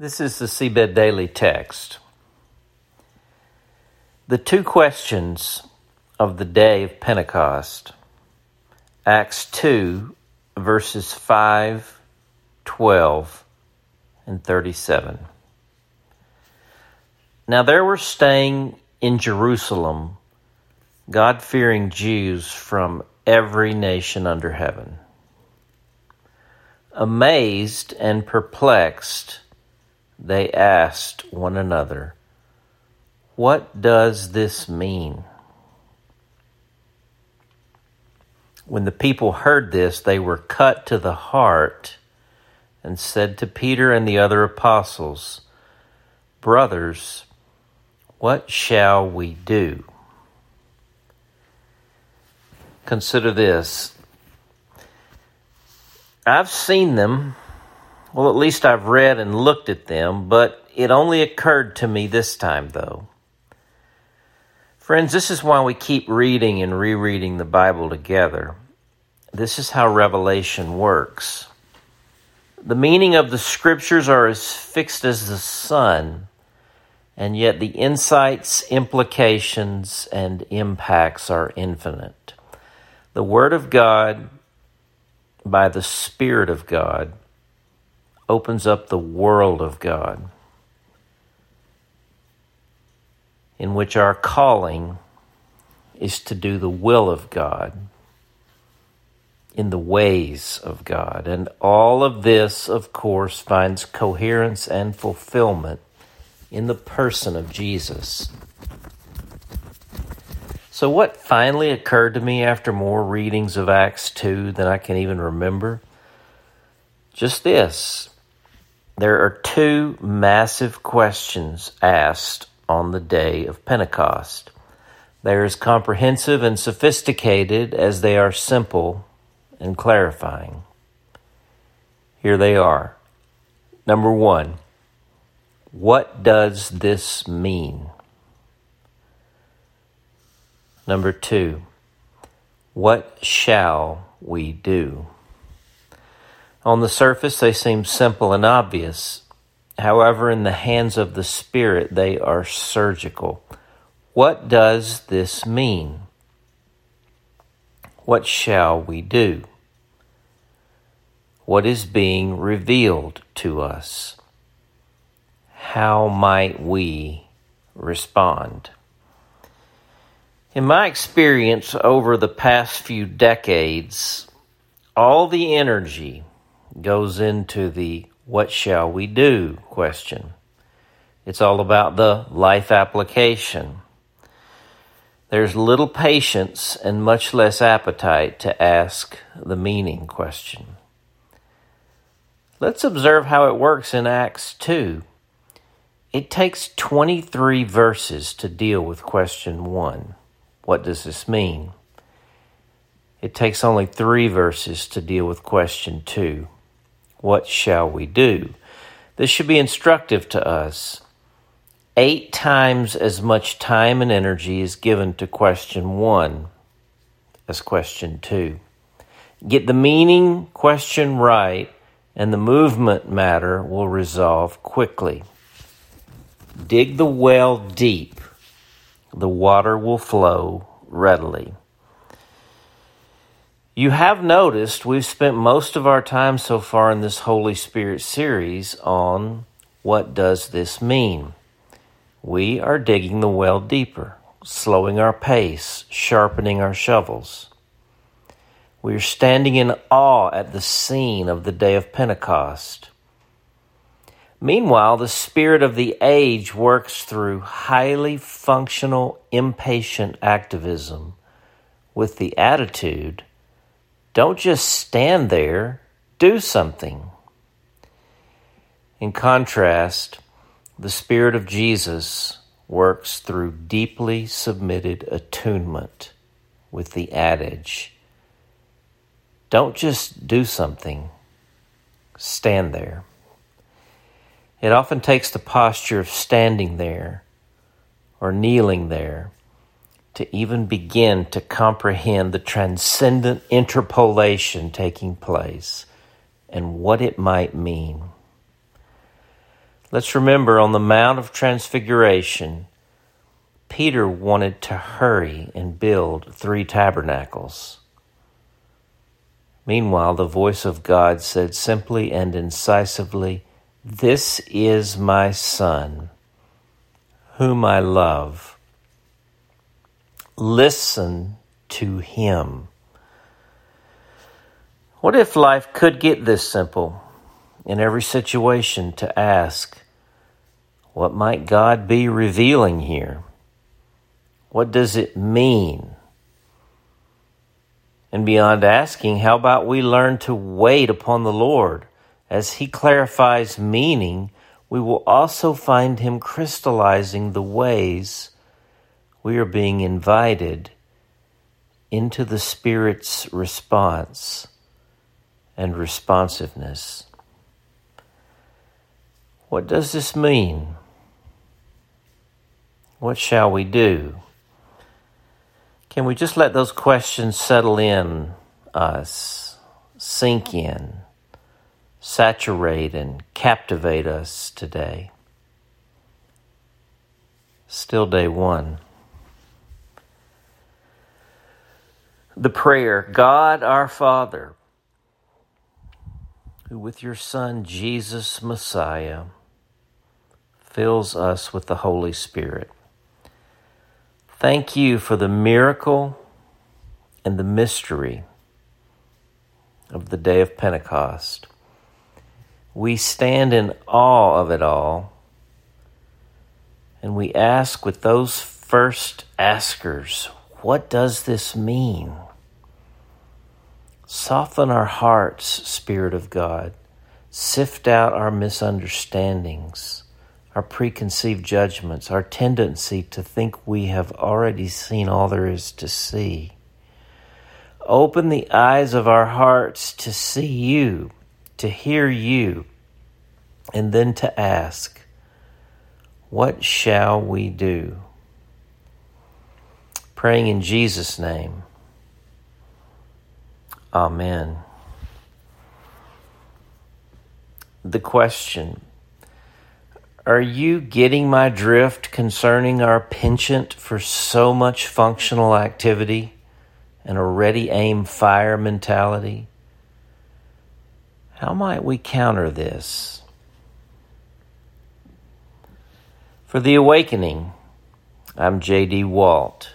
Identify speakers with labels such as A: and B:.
A: This is the Seedbed Daily text. The two questions of the day of Pentecost, Acts 2, verses 5, 12, and 37. Now there were staying in Jerusalem God fearing Jews from every nation under heaven. Amazed and perplexed, they asked one another, What does this mean? When the people heard this, they were cut to the heart and said to Peter and the other apostles, Brothers, what shall we do? Consider this. I've seen them well, at least I've read and looked at them, but it only occurred to me this time, though. Friends, this is why we keep reading and rereading the Bible together. This is how revelation works. The meaning of the scriptures are as fixed as the sun, and yet the insights, implications, and impacts are infinite. The Word of God, by the Spirit of God, opens up the world of God, in which our calling is to do the will of God in the ways of God. And all of this, of course, finds coherence and fulfillment in the person of Jesus. So, what finally occurred to me after more readings of Acts 2 than I can even remember? Just this there are two massive questions asked on the day of Pentecost. They are as comprehensive and sophisticated as they are simple and clarifying. Here they are. Number one, what does this mean? Number two, what shall we do? On the surface, they seem simple and obvious. However, in the hands of the Spirit, they are surgical. What does this mean? What shall we do? What is being revealed to us? How might we respond? In my experience over the past few decades, all the energy goes into the what shall we do question. It's all about the life application. There's little patience and much less appetite to ask the meaning question. Let's observe how it works in Acts 2. It takes 23 verses to deal with question 1. What does this mean? It takes only three verses to deal with question 2. What shall we do? This should be instructive to us. Eight times as much time and energy is given to question one as question two. Get the meaning question right, and the movement matter will resolve quickly. Dig the well deep, the water will flow readily. You have noticed we've spent most of our time so far in this Holy Spirit series on what does this mean? We are digging the well deeper, slowing our pace, sharpening our shovels. We are standing in awe at the scene of the day of Pentecost. Meanwhile, the spirit of the age works through highly functional, impatient activism with the attitude don't just stand there, do something. In contrast, the Spirit of Jesus works through deeply submitted attunement with the adage don't just do something, stand there. It often takes the posture of standing there or kneeling there to even begin to comprehend the transcendent interpolation taking place and what it might mean. Let's remember on the Mount of Transfiguration, Peter wanted to hurry and build three tabernacles. Meanwhile, the voice of God said simply and incisively, This is my Son, whom I love. Listen to him. What if life could get this simple? in every situation to ask, what might God be revealing here? What does it mean? And beyond asking, how about we learn to wait upon the Lord? As He clarifies meaning, we will also find Him crystallizing the ways we are being invited into the Spirit's response and responsiveness. What does this mean? What shall we do? Can we just let those questions settle in us, sink in, saturate, and captivate us today? Still day one. The prayer God our Father, who with your Son Jesus Messiah, fills us with the Holy Spirit. Thank you for the miracle and the mystery of the day of Pentecost. We stand in awe of it all, and we ask with those first askers, What does this mean? Soften our hearts, Spirit of God. Sift out our misunderstandings our preconceived judgments, our tendency to think we have already seen all there is to see. Open the eyes of our hearts to see you, to hear you, and then to ask, What shall we do? Praying in Jesus' name. Oh, Amen. The question are you getting my drift concerning our penchant for so much functional activity and a ready aim fire mentality? How might we counter this? For the awakening, I'm J.D. Walt.